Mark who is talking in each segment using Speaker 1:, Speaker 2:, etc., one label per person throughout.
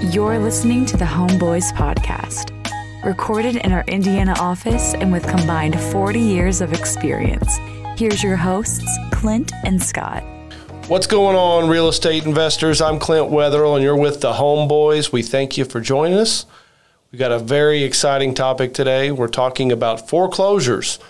Speaker 1: You're listening to the Homeboys Podcast, recorded in our Indiana office and with combined 40 years of experience. Here's your hosts, Clint and Scott.
Speaker 2: What's going on, real estate investors? I'm Clint Wetherill, and you're with the Homeboys. We thank you for joining us. We got a very exciting topic today. We're talking about foreclosures.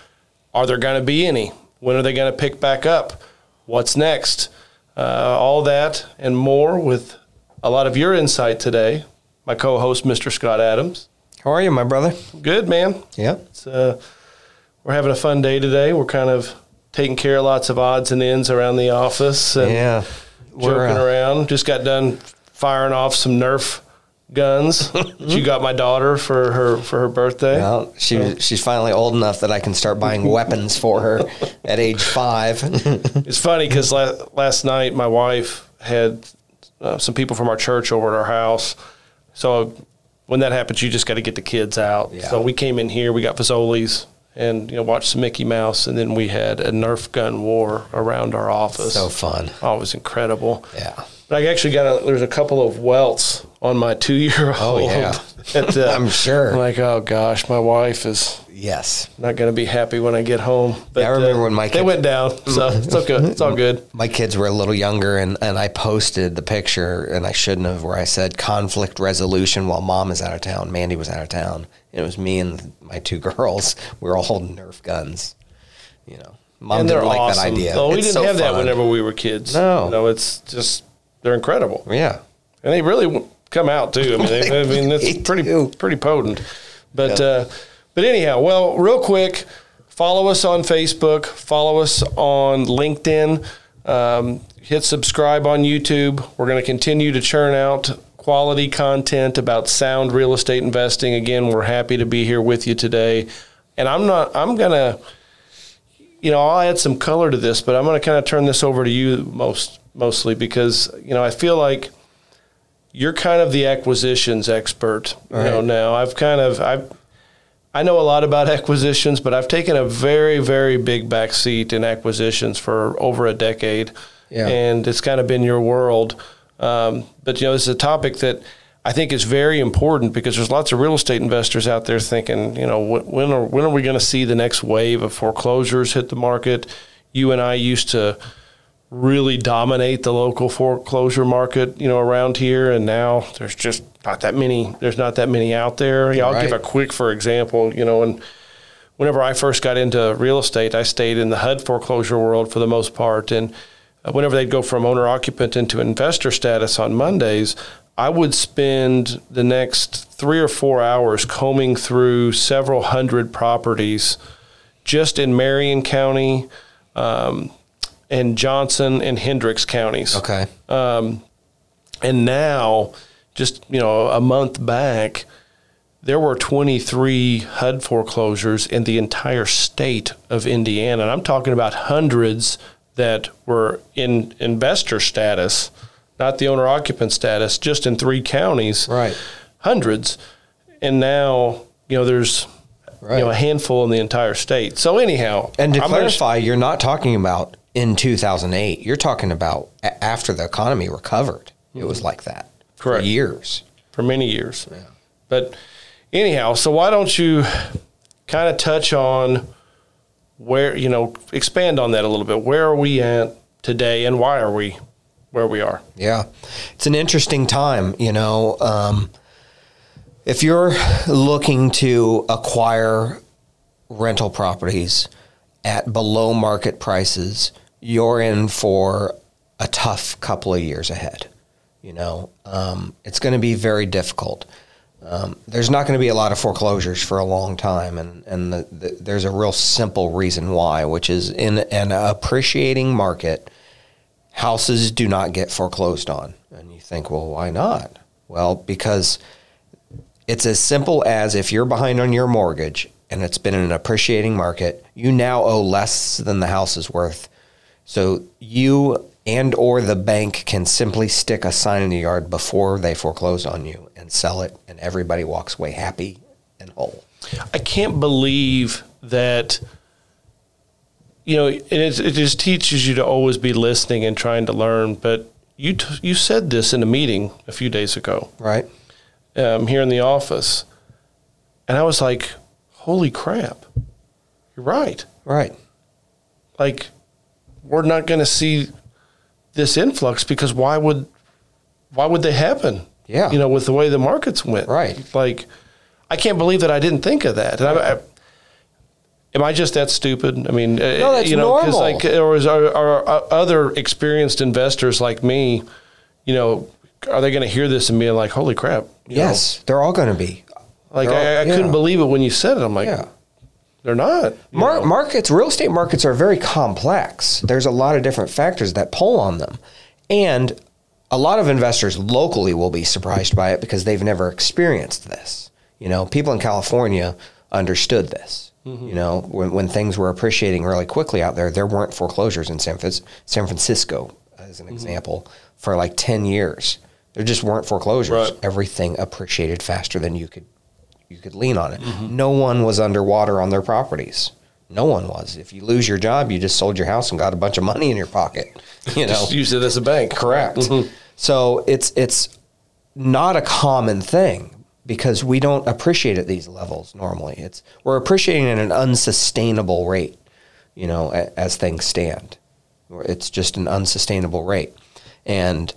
Speaker 2: Are there going to be any? When are they going to pick back up? What's next? Uh, all that and more with a lot of your insight today. My co-host, Mr. Scott Adams.
Speaker 3: How are you, my brother?
Speaker 2: Good, man.
Speaker 3: Yeah.
Speaker 2: It's, uh, we're having a fun day today. We're kind of taking care of lots of odds and ends around the office and
Speaker 3: Yeah. We're,
Speaker 2: joking
Speaker 3: uh,
Speaker 2: around. Just got done firing off some Nerf guns. she got my daughter for her for her birthday.
Speaker 3: Well, she she's finally old enough that I can start buying weapons for her at age five.
Speaker 2: It's funny because la- last night my wife had uh, some people from our church over at our house. So when that happens, you just got to get the kids out.
Speaker 3: Yeah.
Speaker 2: So we came in here, we got Fazoli's, and you know watched some Mickey Mouse, and then we had a Nerf gun war around our office.
Speaker 3: so fun.
Speaker 2: oh, it was incredible.
Speaker 3: Yeah.
Speaker 2: But I actually got a, there's a couple of welts on my two year old.
Speaker 3: Oh, yeah.
Speaker 2: At, uh,
Speaker 3: I'm sure.
Speaker 2: I'm like, oh gosh, my wife is
Speaker 3: Yes.
Speaker 2: not going to be happy when I get home. But
Speaker 3: I remember
Speaker 2: uh,
Speaker 3: when my
Speaker 2: kids,
Speaker 3: they
Speaker 2: went down, so it's okay. It's all good.
Speaker 3: My kids were a little younger, and, and I posted the picture, and I shouldn't have, where I said conflict resolution while mom is out of town. Mandy was out of town. And it was me and my two girls. We were all holding Nerf guns. You know, mom
Speaker 2: and
Speaker 3: didn't like
Speaker 2: awesome.
Speaker 3: that idea.
Speaker 2: Oh, we
Speaker 3: It's
Speaker 2: didn't
Speaker 3: so
Speaker 2: have that whenever we were kids.
Speaker 3: No.
Speaker 2: no, it's just they're incredible,
Speaker 3: Yeah.
Speaker 2: and they really come out too. I mean, they, I mean,
Speaker 3: They
Speaker 2: it's pretty pretty potent. But
Speaker 3: Yeah.
Speaker 2: uh, but anyhow, well, real quick, follow us on Facebook, follow us on LinkedIn, um, hit subscribe on YouTube. We're going to continue to churn out quality content about sound real estate investing. Again, we're happy to be here with you today, and I'm not. I'm gonna you know, I'll add some color to this, but I'm going to kind of turn this over to you most mostly because you know I feel like you're kind of the acquisitions expert. You know, now I've kind of I I know a lot about acquisitions, but I've taken a very very big back seat in acquisitions for over a decade,
Speaker 3: Yeah.
Speaker 2: and it's kind of been your world. Um, but you know, this is a topic that. I think is very important because there's lots of real estate investors out there thinking, you know, wh- when are when are we going to see the next wave of foreclosures hit the market? You and I used to really dominate the local foreclosure market, you know, around here, and now there's just not that many. There's not that many out there. Yeah, I'll give a quick for example, you know, and whenever I first got into real estate, I stayed in the HUD foreclosure world for the most part. And uh, whenever they'd go from owner occupant into investor status on Mondays, I would spend the next three or four hours combing through several hundred properties just in Marion County um, and Johnson and Hendricks counties.
Speaker 3: Okay.
Speaker 2: Um, And now, just you know, a month back, there were 23 HUD foreclosures in the entire state of Indiana. And I'm talking about hundreds that were in investor status, not the owner occupant status, just in three counties.
Speaker 3: Right.
Speaker 2: Hundreds. And now, you know, there's you know, a handful in the entire state. So anyhow,
Speaker 3: And to
Speaker 2: I'm
Speaker 3: clarify, you're not talking about in 2008. You're talking about after the economy recovered. It was like that
Speaker 2: Correct.
Speaker 3: for years.
Speaker 2: for many years. Yeah. But anyhow, so why don't you kind of touch on where, you know, expand on that a little bit. Where are we at today and why are we where we are?
Speaker 3: Yeah, it's an interesting time. You know, um, if you're looking to acquire rental properties at below market prices, you're in for a tough couple of years ahead. You know, um, it's going to be very difficult. Um, there's not going to be a lot of foreclosures for a long time, and and the, the, there's a real simple reason why, which is in an appreciating market, houses do not get foreclosed on. And you think, well, why not? Well, because it's as simple as if you're behind on your mortgage and it's been an appreciating market, you now owe less than the house is worth. So you and or the bank can simply stick a sign in the yard before they foreclose on you and sell it and everybody walks away happy and whole.
Speaker 2: I can't believe that you know, and it, it just teaches you to always be listening and trying to learn. But you t- you said this in a meeting a few days ago
Speaker 3: Right.
Speaker 2: um, here in the office, and I was like, "Holy crap! You're right.
Speaker 3: Right.
Speaker 2: Like, we're not going to see this influx because why would why would they happen?
Speaker 3: Yeah.
Speaker 2: you know, with the way the markets went,
Speaker 3: Right.
Speaker 2: Like, I can't believe that I didn't think of that. And I, I, am I just that stupid? I mean, uh,
Speaker 3: No, that's
Speaker 2: you know,
Speaker 3: normal.
Speaker 2: like, or is are, are other experienced investors like me, you know, are they going to hear this and be like, "Holy crap"? you know?
Speaker 3: Yes, they're all going to be.
Speaker 2: Like
Speaker 3: all-
Speaker 2: I, I couldn't believe it when you said it. I'm like,
Speaker 3: Yeah.
Speaker 2: they're not.
Speaker 3: Mar- markets, real estate markets are very complex. There's a lot of different factors that pull on them. And a lot of investors locally will be surprised by it because they've never experienced this. You know, people in California understood this. Mm-hmm. You know, when, when things were appreciating really quickly out there, there weren't foreclosures in San, San Francisco, as an mm-hmm. example, for like 10 years. There just weren't foreclosures.
Speaker 2: Right.
Speaker 3: Everything appreciated faster than you could you could lean on it. No one was underwater on their properties. No one was. If you lose your job, you just sold your house and got a bunch of money in your pocket. You know,
Speaker 2: use it as a bank.
Speaker 3: correct. Mm-hmm. So it's it's not a common thing because we don't appreciate at these levels normally. It's we're appreciating at an unsustainable rate. You know, a, as things stand, it's just an unsustainable rate, and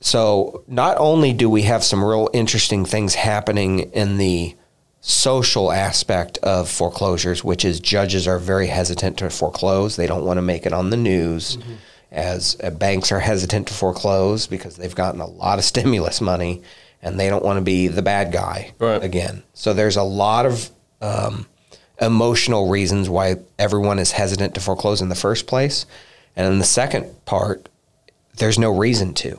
Speaker 3: so not only do we have some real interesting things happening in the social aspect of foreclosures, which is judges are very hesitant to foreclose. They don't want to make it on the news, as uh, banks are hesitant to foreclose because they've gotten a lot of stimulus money and they don't want to be the bad guy
Speaker 2: Right.
Speaker 3: again. So there's a lot of um, emotional reasons why everyone is hesitant to foreclose in the first place. And then the second part, there's no reason to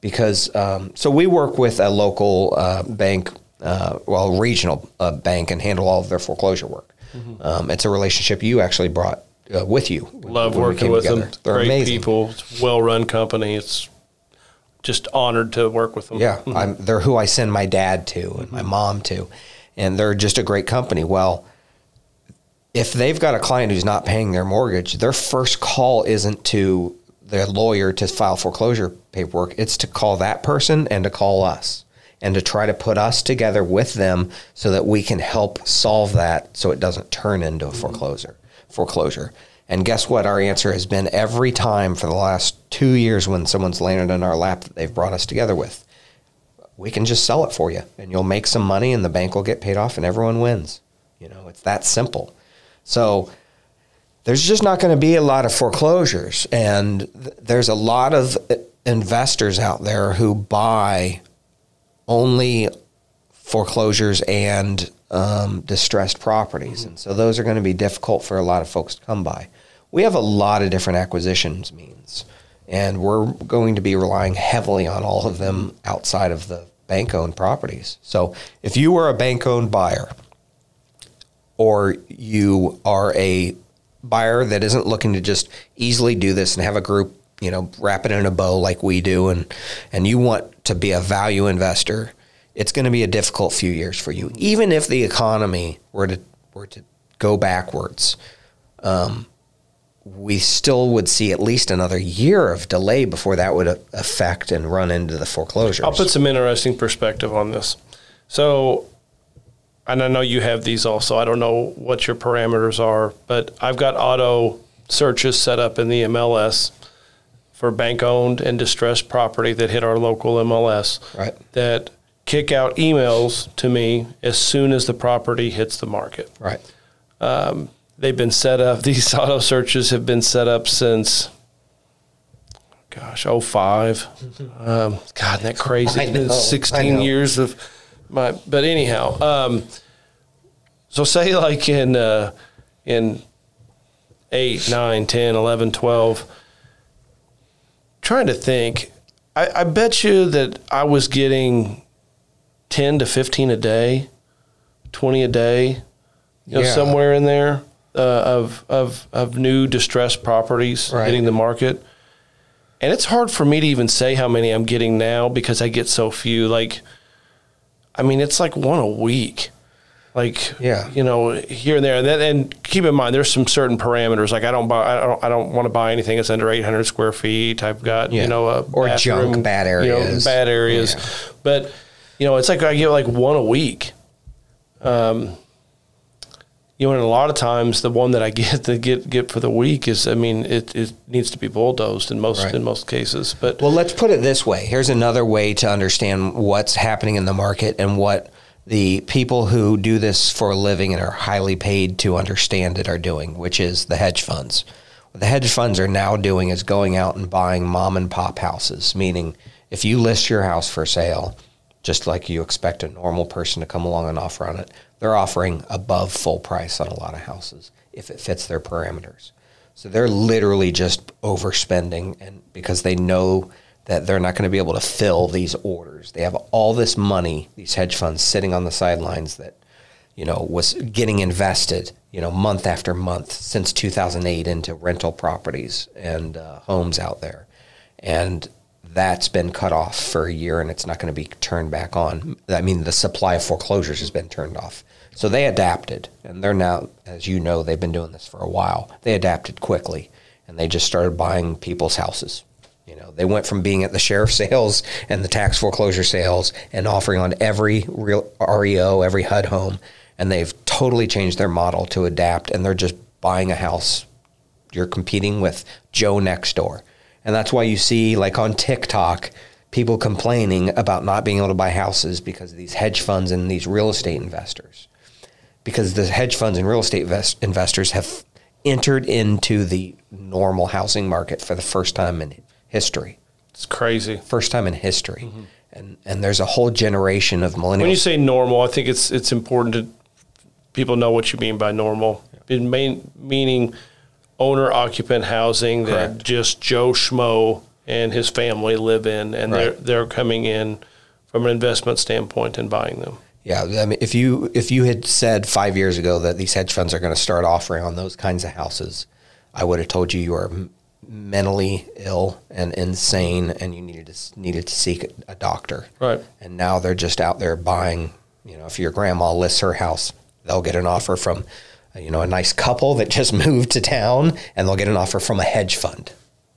Speaker 3: because um, so we work with a local uh, bank, uh, well, regional uh, bank, and handle all of their foreclosure work. Um, it's a relationship you actually brought uh, with you.
Speaker 2: Love working with
Speaker 3: together.
Speaker 2: them.
Speaker 3: They're
Speaker 2: Great
Speaker 3: amazing.
Speaker 2: people. Well-run company. It's just honored to work with them.
Speaker 3: Yeah, I'm, they're who I send my dad to and my mom to, and they're just a great company. Well, if they've got a client who's not paying their mortgage, their first call isn't to the lawyer to file foreclosure paperwork. It's to call that person and to call us and to try to put us together with them so that we can help solve that so it doesn't turn into a foreclosure. Foreclosure. And guess what? Our answer has been every time for the last two years when someone's landed in our lap that they've brought us together with we can just sell it for you and you'll make some money and the bank will get paid off and everyone wins. You know, it's that simple. So there's just not going to be a lot of foreclosures and th- there's a lot of uh, investors out there who buy only foreclosures and um, distressed properties. And so those are going to be difficult for a lot of folks to come by. We have a lot of different acquisitions means, and we're going to be relying heavily on all of them outside of the bank owned properties. So if you are a bank owned buyer, or you are a buyer that isn't looking to just easily do this and have a group, you know, wrap it in a bow like we do, and and you want to be a value investor, it's going to be a difficult few years for you. Even if the economy were to were to go backwards, um, we still would see at least another year of delay before that would affect and run into the foreclosures.
Speaker 2: I'll put some interesting perspective on this. So, and I know you have these also. I don't know what your parameters are, but I've got auto searches set up in the MLS for bank owned and distressed property that hit our local MLS
Speaker 3: right.
Speaker 2: that kick out emails to me as soon as the property hits the market.
Speaker 3: Right.
Speaker 2: They've been set up, these auto searches have been set up since, gosh, 05. Um, God, isn't that crazy?
Speaker 3: I know, I
Speaker 2: 16 years of my, but anyhow, um, so say like in, uh, in 8, 9, 10, 11, 12, trying to think, I, I bet you that I was getting 10 to 15 a day, 20 a day, you know,
Speaker 3: Yeah.
Speaker 2: somewhere in there uh, of, of, of new distressed properties
Speaker 3: Right.
Speaker 2: hitting the market. And it's hard for me to even say how many I'm getting now because I get so few. Like, I mean, it's like one a week. Like
Speaker 3: Yeah.
Speaker 2: you know here and there and then and keep in mind there's some certain parameters like i don't buy i don't, I don't want to buy anything that's under 800 square feet i've got
Speaker 3: Yeah.
Speaker 2: you know a
Speaker 3: Or junk, bad
Speaker 2: you know,
Speaker 3: areas.
Speaker 2: bad areas
Speaker 3: Yeah.
Speaker 2: but you know it's like i get like one a week um you know, and a lot of times the one that I get to get get for the week is, I mean, it, it needs to be bulldozed in most
Speaker 3: Right.
Speaker 2: in most cases. But
Speaker 3: Well, let's put it this way. Here's another way to understand what's happening in the market and what the people who do this for a living and are highly paid to understand it are doing, which is the hedge funds. What the hedge funds are now doing is going out and buying mom and pop houses, meaning if you list your house for sale, just like you expect a normal person to come along and offer on it, they're offering above full price on a lot of houses if it fits their parameters. So they're literally just overspending and because they know that they're not going to be able to fill these orders. They have all this money, these hedge funds sitting on the sidelines that you know was getting invested, you know, month after month since 2008 into rental properties and uh, homes out there. And that's been cut off for a year and it's not going to be turned back on. I mean, the supply of foreclosures has been turned off. So they adapted and they're now, as you know, they've been doing this for a while. They adapted quickly and they just started buying people's houses. You know, they went from being at the sheriff sales and the tax foreclosure sales and offering on every real REO, every HUD home, and they've totally changed their model to adapt and they're just buying a house you're competing with Joe next door. And that's why you see, like on TikTok, people complaining about not being able to buy houses because of these hedge funds and these real estate investors. Because the hedge funds and real estate vest- investors have entered into the normal housing market for the first time in history.
Speaker 2: it's crazy.
Speaker 3: First time in history. And, and there's a whole generation of millennials.
Speaker 2: When you say normal, I think it's it's important to people know what you mean by normal. It main, meaning owner occupant housing that just Joe Schmo and his family live in, and they're
Speaker 3: Right.
Speaker 2: they're coming in from an investment standpoint and buying them.
Speaker 3: Yeah, I mean, if you if you had said five years ago that these hedge funds are going to start offering on those kinds of houses, I would have told you you are mentally ill and insane, and you needed to needed to seek a, doctor.
Speaker 2: Right.
Speaker 3: And now they're just out there buying. You know, if your grandma lists her house, they'll get an offer from, uh, you know, a nice couple that just moved to town, and they'll get an offer from a hedge fund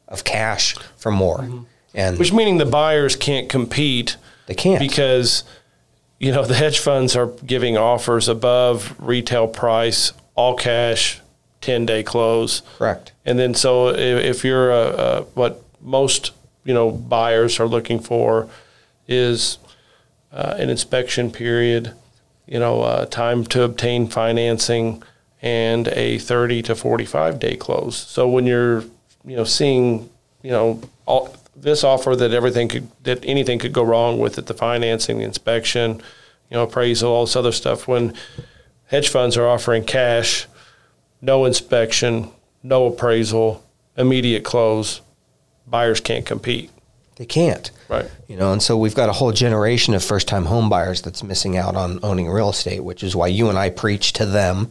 Speaker 3: of cash for more. And
Speaker 2: Which meaning the buyers can't compete
Speaker 3: they can't.
Speaker 2: because you know the hedge funds are giving offers above retail price, all cash, ten day close.
Speaker 3: Correct.
Speaker 2: And then so if, if you're a, a, what most you know buyers are looking for is uh, an inspection period, you know, uh, time to obtain financing, and a 30 to 45 day close. So when you're you know seeing you know all this offer that everything could that anything could go wrong with it, the financing, the inspection, you know, appraisal, all this other stuff. When hedge funds are offering cash, no inspection, no appraisal, immediate close, buyers can't compete.
Speaker 3: They can't.
Speaker 2: Right.
Speaker 3: You know, and so we've got a whole generation of first time home buyers that's missing out on owning real estate, which is why you and I preach to them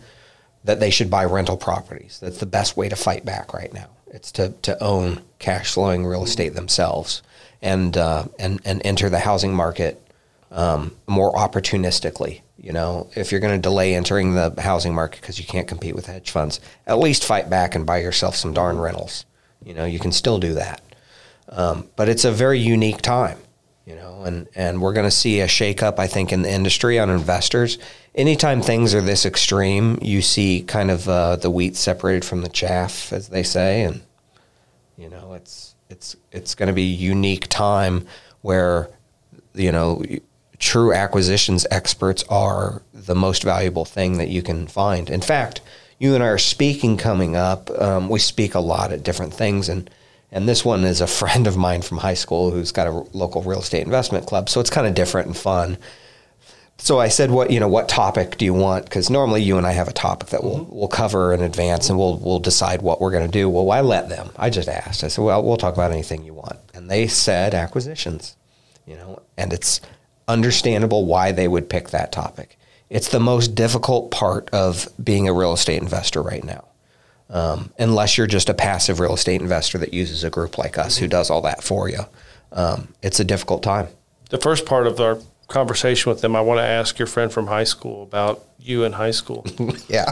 Speaker 3: that they should buy rental properties. That's the best way to fight back right now. It's to, to own cash flowing real estate themselves and uh, and and enter the housing market um, more opportunistically. You know, if you're going to delay entering the housing market because you can't compete with hedge funds, at least fight back and buy yourself some darn rentals. You know, you can still do that. Um, but it's a very unique time, you know, and, and we're going to see a shakeup, I think, in the industry on investors. Anytime things are this extreme, you see kind of uh, the wheat separated from the chaff, as they say, and you know, it's it's it's going to be a unique time where you know true acquisitions experts are the most valuable thing that you can find. In fact, you and I are speaking coming up. Um, we speak a lot at different things, and and this one is a friend of mine from high school who's got a local real estate investment club. So it's kind of different and fun. So I said, "What you know? What topic do you want?" Because normally you and I have a topic that we'll we'll cover in advance, and we'll we'll decide what we're going to do. Well, I let them. I just asked. I said, "Well, we'll talk about anything you want," and they said acquisitions. You know, and it's understandable why they would pick that topic. It's the most difficult part of being a real estate investor right now. Um, unless you're just a passive real estate investor that uses a group like us who does all that for you, um, it's a difficult time.
Speaker 2: The first part of our conversation with them, I want to ask your friend from high school about you in high school.
Speaker 3: Yeah.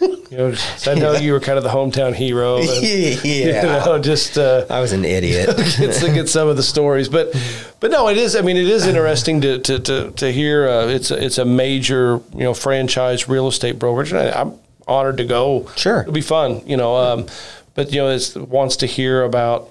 Speaker 2: You know, I know you were kind of the hometown hero. and, You
Speaker 3: yeah.
Speaker 2: know, just uh,
Speaker 3: I was an idiot.
Speaker 2: get to get some of the stories, but but no, it is. I mean, it is interesting to to to, to hear. Uh, it's a, it's a major you know franchise real estate brokerage, and I, I'm honored to go.
Speaker 3: Sure.
Speaker 2: it'll be fun. You know, um, but you know, it wants to hear about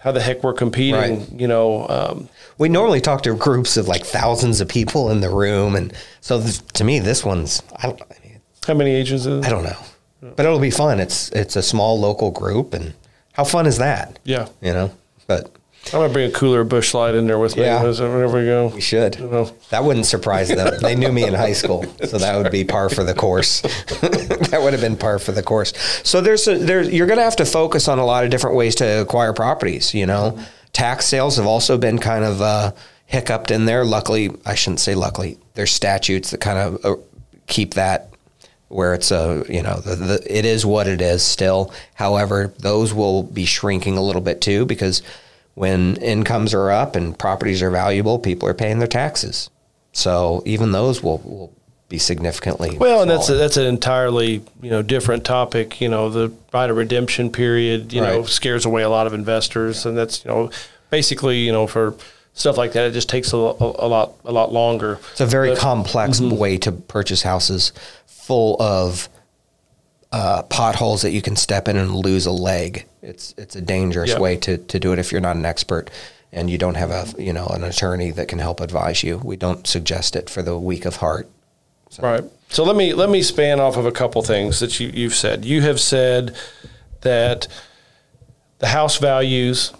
Speaker 2: how the heck we're competing.
Speaker 3: Right.
Speaker 2: You know, um,
Speaker 3: we normally talk to groups of like thousands of people in the room. And so th- to me, this one's, I don't, I, mean,
Speaker 2: how many agents? Is it?
Speaker 3: I don't know, but it'll be fun. It's, it's a small local group. And how fun is that?
Speaker 2: Yeah,
Speaker 3: You know, but
Speaker 2: I'm gonna bring a cooler Busch Light in there with me
Speaker 3: Yeah.
Speaker 2: whenever we go.
Speaker 3: we should.
Speaker 2: You know.
Speaker 3: That wouldn't surprise them. They knew me in high school, so that would be par for the course. that would have been par for the course. So there's a, there's you're going to have to focus on a lot of different ways to acquire properties. You know, tax sales have also been kind of uh, hiccuped in there. Luckily, I shouldn't say luckily. There's statutes that kind of uh, keep that where it's a you know the, the, it is what it is still. However, those will be shrinking a little bit too because when incomes are up and properties are valuable, people are paying their taxes. So even those will, will be significantly
Speaker 2: Well, and that's a, that's an entirely you know different topic. You know, the right of redemption period you know scares away a lot of investors, and that's you know basically you know for stuff like that, it just takes a, a, a lot a lot longer.
Speaker 3: It's a very
Speaker 2: But-
Speaker 3: complex
Speaker 2: Mm-hmm.
Speaker 3: way to purchase houses full of uh, potholes that you can step in and lose a leg. It's it's a dangerous
Speaker 2: Yeah.
Speaker 3: way to, to do it if you're not an expert and you don't have a you know an attorney that can help advise you. We don't suggest it for the weak of heart.
Speaker 2: Right. So let me let me span off of a couple things that you, you've said. You have said that the house values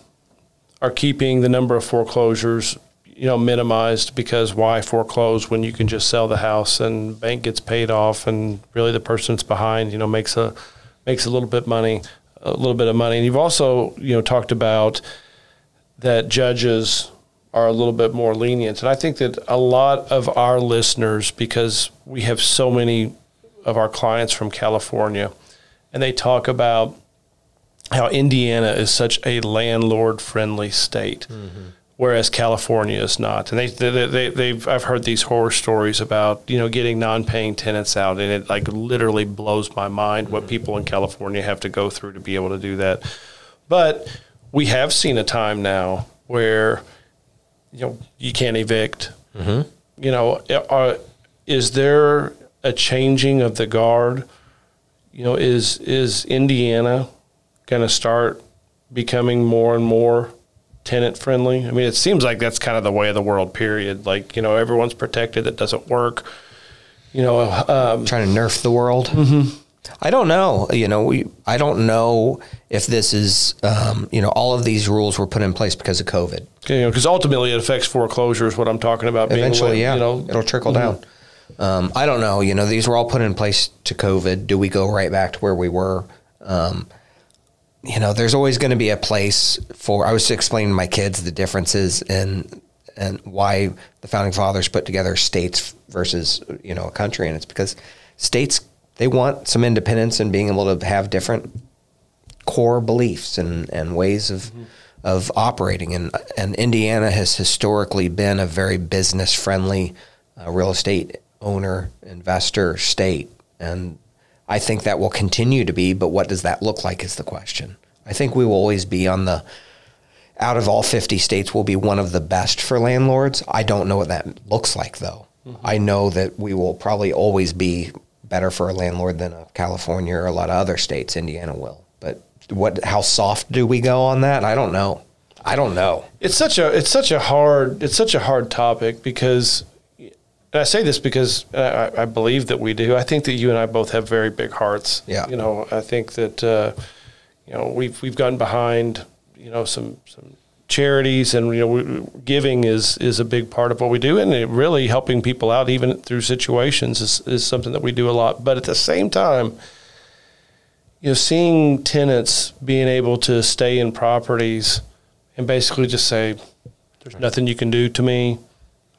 Speaker 2: are keeping the number of foreclosures, you know, minimized because why foreclose when you can just sell the house and bank gets paid off and really the person that's behind, you know, makes a makes a little bit money, a little bit of money. And you've also, you know, talked about that judges are a little bit more lenient. And I think that a lot of our listeners, because we have so many of our clients from California, and they talk about how Indiana is such a landlord friendly state. Whereas California is not, and they, they, they they've I've heard these horror stories about you know getting non-paying tenants out, and it like literally blows my mind what people in California have to go through to be able to do that. But we have seen a time now where you know you can't evict. You know, are, is there a changing of the guard? You know, is is Indiana going to start becoming more and more tenant friendly? I mean, it seems like that's kind of the way of the world. Period. Like you know, everyone's protected. That doesn't work. You know, um,
Speaker 3: trying to nerf the world. Mm-hmm. I don't know. You know, we. I don't know if this is. Um, you know, all of these rules were put in place because of COVID.
Speaker 2: you know, because ultimately it affects foreclosures. What I'm talking about. being
Speaker 3: Eventually,
Speaker 2: with,
Speaker 3: yeah,
Speaker 2: You know,
Speaker 3: it'll trickle down. Um, I don't know. You know, these were all put in place to COVID. Do we go right back to where we were? Um, you know, there's always going to be a place for. I was explaining to my kids the differences in and why the founding fathers put together states versus you know a country, and it's because states they want some independence and being able to have different core beliefs and, and ways of of operating. And and Indiana has historically been a very business friendly uh, real estate owner investor state, and I think that will continue to be. But what does that look like is the question. I think we will always be on the out of all 50 states will be one of the best for landlords. I don't know what that looks like though. I know that we will probably always be better for a landlord than a California or a lot of other states. Indiana will. But what how soft do we go on that? I don't know. I don't know.
Speaker 2: it's such a it's such a hard it's such a hard topic because and I say this because I, I believe that we do. I think that you and I both have very big hearts.
Speaker 3: Yeah.
Speaker 2: You know, I think that uh, you know we've we've gotten behind you know some some charities and you know giving is is a big part of what we do and really helping people out even through situations is, is something that we do a lot. But at the same time, you know, seeing tenants being able to stay in properties and basically just say, "There's nothing you can do to me.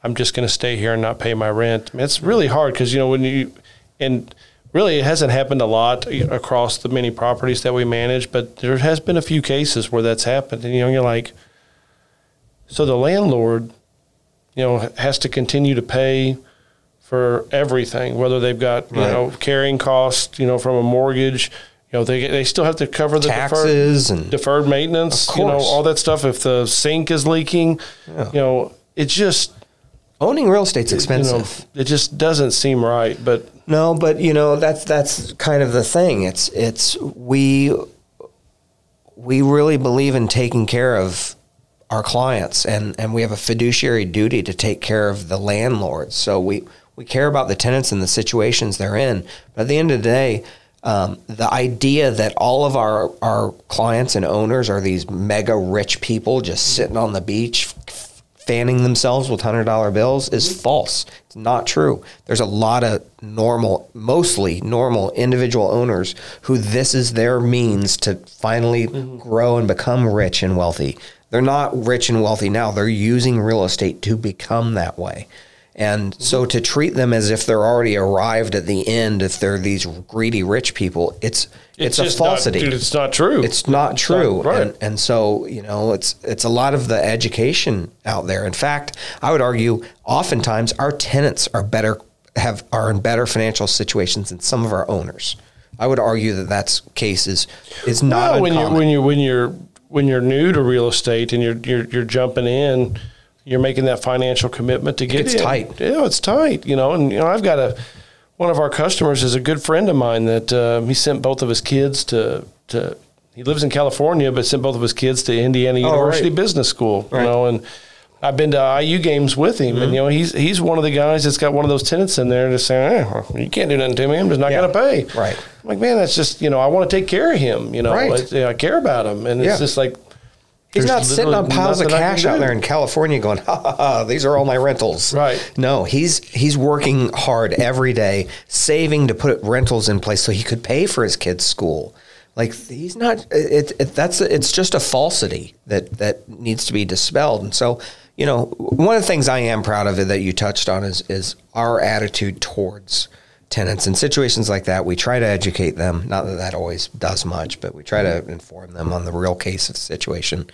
Speaker 2: I'm just going to stay here and not pay my rent." I mean, it's really hard because you know when you and really it hasn't happened a lot across the many properties that we manage, but there has been a few cases where that's happened, and you know you're like, so the landlord you know, has to continue to pay for everything, whether they've got you
Speaker 3: Right.
Speaker 2: know carrying costs, you know, from a mortgage. You know, they they still have to cover the
Speaker 3: Taxes
Speaker 2: deferred,
Speaker 3: and-
Speaker 2: deferred maintenance. You know, all that stuff. If the sink is leaking,
Speaker 3: Yeah.
Speaker 2: you know, it's just
Speaker 3: Owning real estate's
Speaker 2: you
Speaker 3: expensive.
Speaker 2: know, it just doesn't seem right. But
Speaker 3: No, but you know that's that's kind of the thing. It's it's we we really believe in taking care of our clients, and and we have a fiduciary duty to take care of the landlords. So we we care about the tenants and the situations they're in. But at the end of the day. Um, the idea that all of our, our clients and owners are these mega rich people just sitting on the beach fanning themselves with hundred dollar bills is false. It's not true. There's a lot of normal, mostly normal individual owners who this is their means to finally grow and become rich and wealthy. They're not rich and wealthy now. They're using real estate to become that way. And so to treat them as if they're already arrived at the end, if they're these greedy rich people, it's it's, a
Speaker 2: just not-
Speaker 3: falsity.
Speaker 2: dude, it's not true.
Speaker 3: It's not true.
Speaker 2: right.
Speaker 3: And, and so, you know, it's it's a lot of the education out there. In fact, I would argue oftentimes our tenants are better have are in better financial situations than some of our owners. I would argue that that's case is is not
Speaker 2: Well, when you're when you're when you're when you're new to real estate and you're you're you're jumping in, you're making that financial commitment to get
Speaker 3: gets
Speaker 2: in.
Speaker 3: tight.
Speaker 2: Yeah, it's tight. You know, and you know, I've got a one of our customers is a good friend of mine that um, he sent both of his kids to to. He lives in California, but sent both of his kids to Indiana
Speaker 3: Oh,
Speaker 2: University
Speaker 3: right.
Speaker 2: Business School.
Speaker 3: Right.
Speaker 2: You know, and I've been to IU games with him,
Speaker 3: Mm-hmm.
Speaker 2: and you know, he's he's one of the guys that's got one of those tenants in there just saying, eh, "You can't do nothing to me. I'm just not
Speaker 3: Yeah.
Speaker 2: going to pay."
Speaker 3: Right.
Speaker 2: I'm like, man, that's just you know, I want to take care of him. You know,
Speaker 3: Right.
Speaker 2: Yeah, I care about him, and it's just like
Speaker 3: He's
Speaker 2: there's
Speaker 3: not sitting on piles of
Speaker 2: I
Speaker 3: cash out there in California going, ha ha ha, these are all my rentals.
Speaker 2: Right.
Speaker 3: No, he's he's working hard every day, saving to put rentals in place so he could pay for his kids' school. Like he's not it, it that's it's just a falsity that that needs to be dispelled. And so, you know, one of the things I am proud of that you touched on is is our attitude towards tenants. In situations like that we try to educate them. Not that that always does much but we try to inform them on the real case of the situation.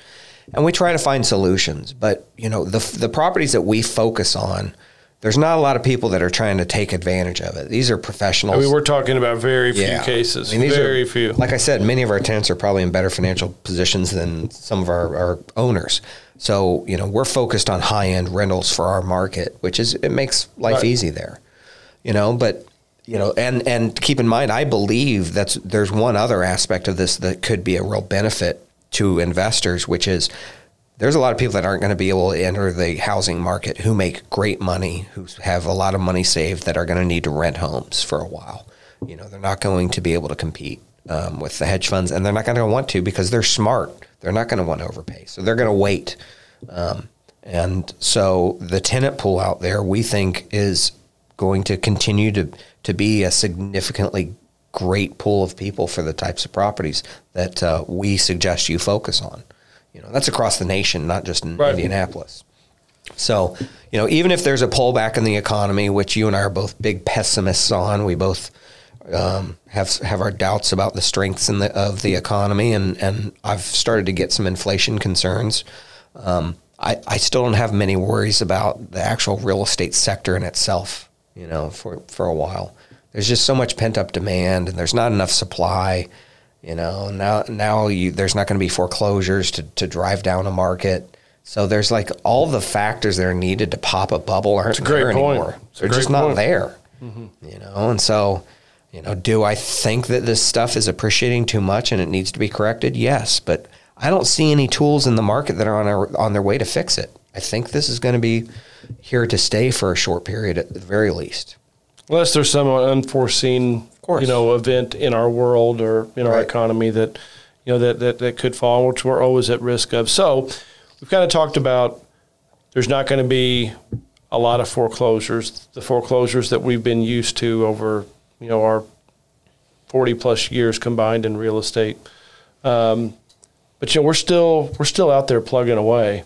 Speaker 3: And we try to find solutions. But you know the the properties that we focus on there's not a lot of people that are trying to take advantage of it these are professionals
Speaker 2: I mean, we're talking about very few
Speaker 3: Yeah.
Speaker 2: cases.
Speaker 3: I mean, these are-
Speaker 2: very few.
Speaker 3: Like I said, many of our tenants are probably in better financial positions than some of our, our owners. So, you know, we're focused on high end rentals for our market, which is it makes life
Speaker 2: Right.
Speaker 3: easy there. You know, but you know, and and keep in mind, I believe that's there's one other aspect of this that could be a real benefit to investors, which is there's a lot of people that aren't going to be able to enter the housing market who make great money, who have a lot of money saved that are going to need to rent homes for a while. You know, they're not going to be able to compete um, with the hedge funds, and they're not going to want to because they're smart. They're not going to want to overpay, so they're going to wait. Um, and so the tenant pool out there, we think, is going to continue to to be a significantly great pool of people for the types of properties that uh, we suggest you focus on. You know, that's across the nation, not just in
Speaker 2: Right.
Speaker 3: Indianapolis. So, you know, even if there's a pullback in the economy, which you and I are both big pessimists on, we both um, have have our doubts about the strengths in the, of the economy, and and I've started to get some inflation concerns. Um, I, I still don't have many worries about the actual real estate sector in itself. You know, for for a while, there's just so much pent up demand, and there's not enough supply. You know, now now you, there's not going to be foreclosures to, to drive down a market. So there's like all the factors that are needed to pop a bubble aren't
Speaker 2: a great
Speaker 3: there
Speaker 2: point.
Speaker 3: anymore.
Speaker 2: It's
Speaker 3: They're just
Speaker 2: great
Speaker 3: not
Speaker 2: point.
Speaker 3: there. Mm-hmm. You know, and so you know, do I think that this stuff is appreciating too much and it needs to be corrected? Yes, but I don't see any tools in the market that are on our, on their way to fix it. I think this is going to be here to stay for a short period at the very least.
Speaker 2: Unless there's some unforeseen,
Speaker 3: course.
Speaker 2: you know, event in our world or in our
Speaker 3: Right.
Speaker 2: economy that, you know, that, that, that could fall, which we're always at risk of. So we've kind of talked about there's not going to be a lot of foreclosures. The foreclosures that we've been used to over, you know, our 40 plus years combined in real estate. Um, but you know, we're still we're still out there plugging away.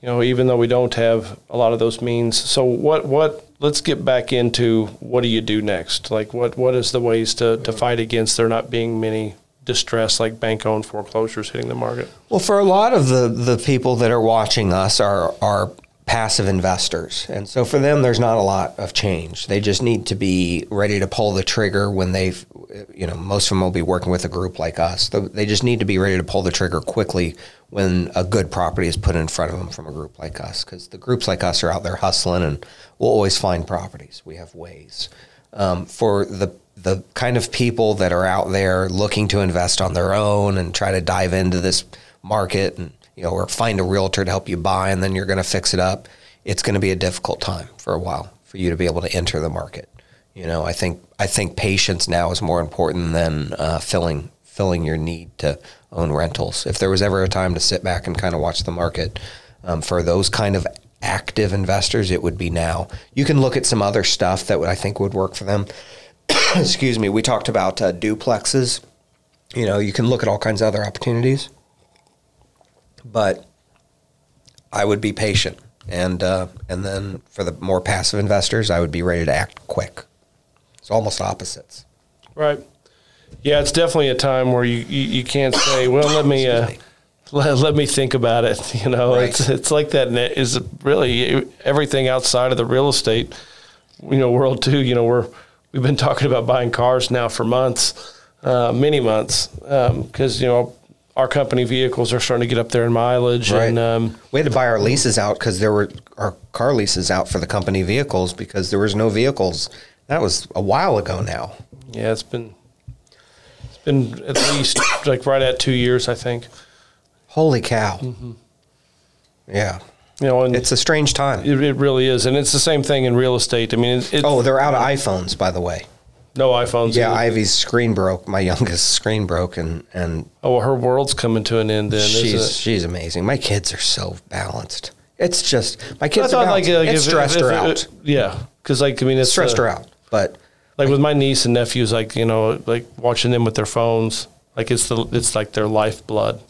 Speaker 2: You know, even though we don't have a lot of those means. So what what let's get back into what do you do next? Like what what is the ways to, to fight against there not being many distress like bank owned foreclosures hitting the market?
Speaker 3: Well, for a lot of the, the people that are watching us are are passive investors. And so for them, there's not a lot of change. They just need to be ready to pull the trigger when they've, you know, most of them will be working with a group like us. They just need to be ready to pull the trigger quickly when a good property is put in front of them from a group like us. Because the groups like us are out there hustling and we'll always find properties. We have ways. Um, for the the kind of people that are out there looking to invest on their own and try to dive into this market and you know, or find a realtor to help you buy and then you're going to fix it up, it's going to be a difficult time for a while for you to be able to enter the market. You know, I think I think patience now is more important than uh, filling filling your need to own rentals. If there was ever a time to sit back and kind of watch the market um, for those kind of active investors, it would be now. You can look at some other stuff that I think would work for them. Excuse me. We talked about uh, duplexes. You know, you can look at all kinds of other opportunities but I would be patient, and uh, and then for the more passive investors, I would be ready to act quick. It's almost opposites.
Speaker 2: Right. Yeah, it's definitely a time where you, you, you can't say, well, let me, uh, let, let me think about it. You know, right. it's it's like that is really everything outside of the real estate, you know, world too. You know, we're we've been talking about buying cars now for months, uh, many months, because um, you know our company vehicles are starting to get up there in mileage. Right. And um,
Speaker 3: we had to buy our leases out because there were our car leases out for the company vehicles because there was no vehicles. That was a while ago now.
Speaker 2: Yeah, it's been it's been at least like right at two years, I think.
Speaker 3: Holy cow! Mm-hmm. Yeah.
Speaker 2: You know, and
Speaker 3: it's a strange time.
Speaker 2: It, it, really is, and it's the same thing in real estate. I mean, it,
Speaker 3: oh, they're out of iPhones, by the way.
Speaker 2: No iPhones.
Speaker 3: Yeah, either. Ivy's screen broke. My youngest screen broke, and and
Speaker 2: oh, well, her world's coming to an end. Then
Speaker 3: she's she's amazing. My kids are so balanced. It's just my kids are balanced. Like, like it stressed if, her if, out. It,
Speaker 2: yeah, because like I mean, it's
Speaker 3: stressed uh, her out. But
Speaker 2: like, like with my niece and nephews, like you know, like watching them with their phones, like it's the it's like their lifeblood.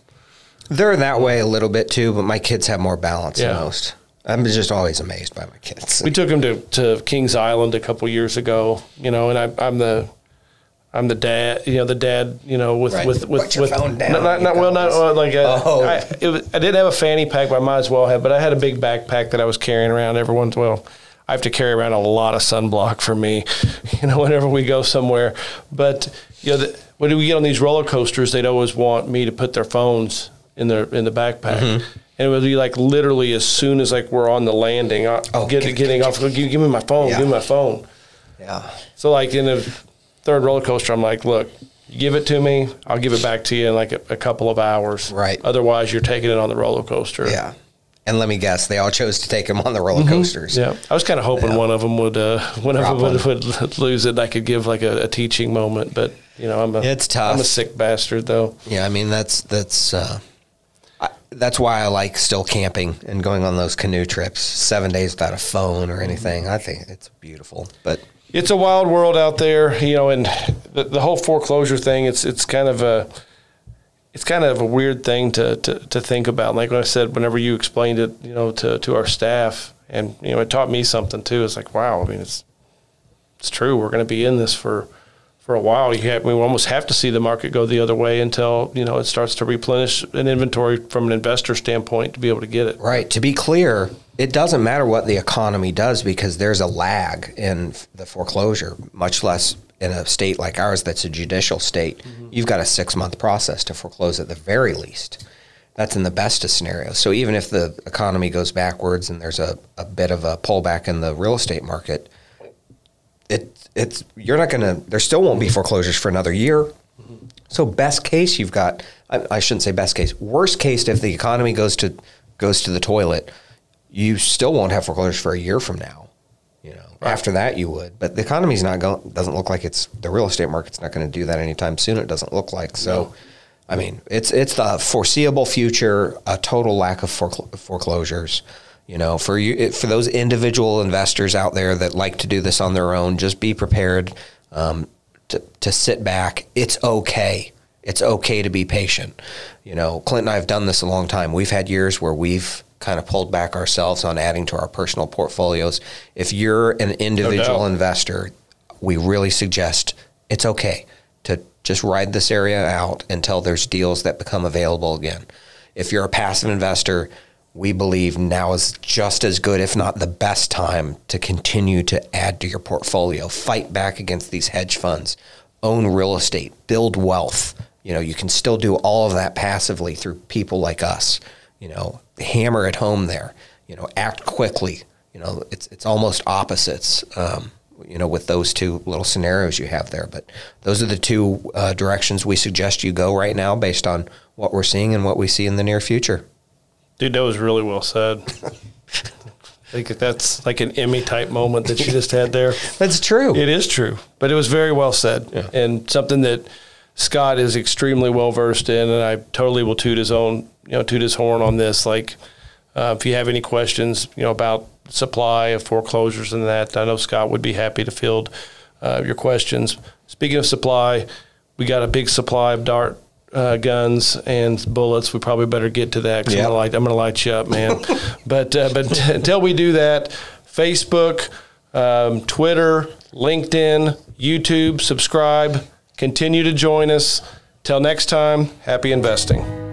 Speaker 3: They're that way a little bit too, but my kids have more balance yeah. than most. I'm just always amazed by my kids.
Speaker 2: We took them to, to Kings Island a couple years ago, you know, and I, I'm the I'm the dad, you know, the dad, you know, with right. with with, with
Speaker 3: not,
Speaker 2: not, not well, not uh, like a, oh. I, was, I didn't have a fanny pack, but I might as well have. But I had a big backpack that I was carrying around. Everyone's well, I have to carry around a lot of sunblock for me, you know, whenever we go somewhere. But you know, the, when we get on these roller coasters, they'd always want me to put their phones in their in the backpack. Mm-hmm and it would be like literally as soon as like we're on the landing, I, oh, get, get, getting off, give, give, me my phone, yeah. give me my phone.
Speaker 3: Yeah.
Speaker 2: So like in the third roller coaster, I'm like, look, give it to me, I'll give it back to you in like a, a couple of hours.
Speaker 3: Right.
Speaker 2: Otherwise, you're taking it on the roller coaster.
Speaker 3: Yeah. And let me guess, they all chose to take them on the roller mm-hmm. coasters.
Speaker 2: Mm-hmm. Yeah, I was kind of hoping yeah. one of them would, uh, one of them would, would, lose it. I could give like a, a, teaching moment, but you know, I'm a,
Speaker 3: it's tough.
Speaker 2: I'm a sick bastard though.
Speaker 3: Yeah, I mean that's that's uh, that's why I like still camping and going on those canoe trips. Seven days without a phone or anything. I think it's beautiful, but
Speaker 2: it's a wild world out there, you know. And the, the whole foreclosure thing, it's it's kind of a it's kind of a weird thing to, to, to think about. Like I said, whenever you explained it, you know, to, to our staff, and you know, it taught me something too. It's like, wow, I mean, it's it's true. We're going to be in this for for a while. You have, we almost have to see the market go the other way until you know it starts to replenish an inventory from an investor standpoint to be able to get it.
Speaker 3: Right. To be clear, it doesn't matter what the economy does because there's a lag in the foreclosure, much less in a state like ours that's a judicial state. Mm-hmm. You've got a six month process to foreclose at the very least. That's in the best of scenarios. So even if the economy goes backwards and there's a, a bit of a pullback in the real estate market, it it's you're not going to. There still won't be foreclosures for another year. Mm-hmm. So best case, you've got. I, I, shouldn't say best case. Worst case, if the economy goes to goes to the toilet, you still won't have foreclosures for a year from now. You know, right. after that you would. But the economy's not going. Doesn't look like it's the real estate market's not going to do that anytime soon. It doesn't look like so. No. I mean, it's it's the foreseeable future. A total lack of foreclosures. You know, for you, for those individual investors out there that like to do this on their own, just be prepared um, to, to sit back. It's okay. It's okay to be patient. You know, Clint and I have done this a long time. We've had years where we've kind of pulled back ourselves on adding to our personal portfolios. If you're an individual no investor, we really suggest it's okay to just ride this area out until there's deals that become available again. If you're a passive investor, we believe now is just as good, if not the best time, to continue to add to your portfolio, fight back against these hedge funds, own real estate, build wealth. You know, you can still do all of that passively through people like us. You know, hammer it home there. You know, act quickly. You know, it's it's almost opposites. Um, you know, with those two little scenarios you have there, but those are the two uh, directions we suggest you go right now, based on what we're seeing and what we see in the near future.
Speaker 2: Dude, that was really well said. I think that's like an Emmy type moment that you just had there.
Speaker 3: That's true.
Speaker 2: It is true, but it was very well said
Speaker 3: Yeah.
Speaker 2: and something that Scott is extremely well versed in, and I totally will toot his own, you know, toot his horn on this. Like, uh, if you have any questions, you know, about supply of foreclosures and that, I know Scott would be happy to field uh, your questions. Speaking of supply, we got a big supply of dart uh, guns and bullets. We probably better get to that because
Speaker 3: Yeah.
Speaker 2: I'm gonna light, I'm gonna light you up, man. but uh, but until we do that, Facebook, um, Twitter, LinkedIn, YouTube, subscribe. Continue to join us. Till next time, happy investing.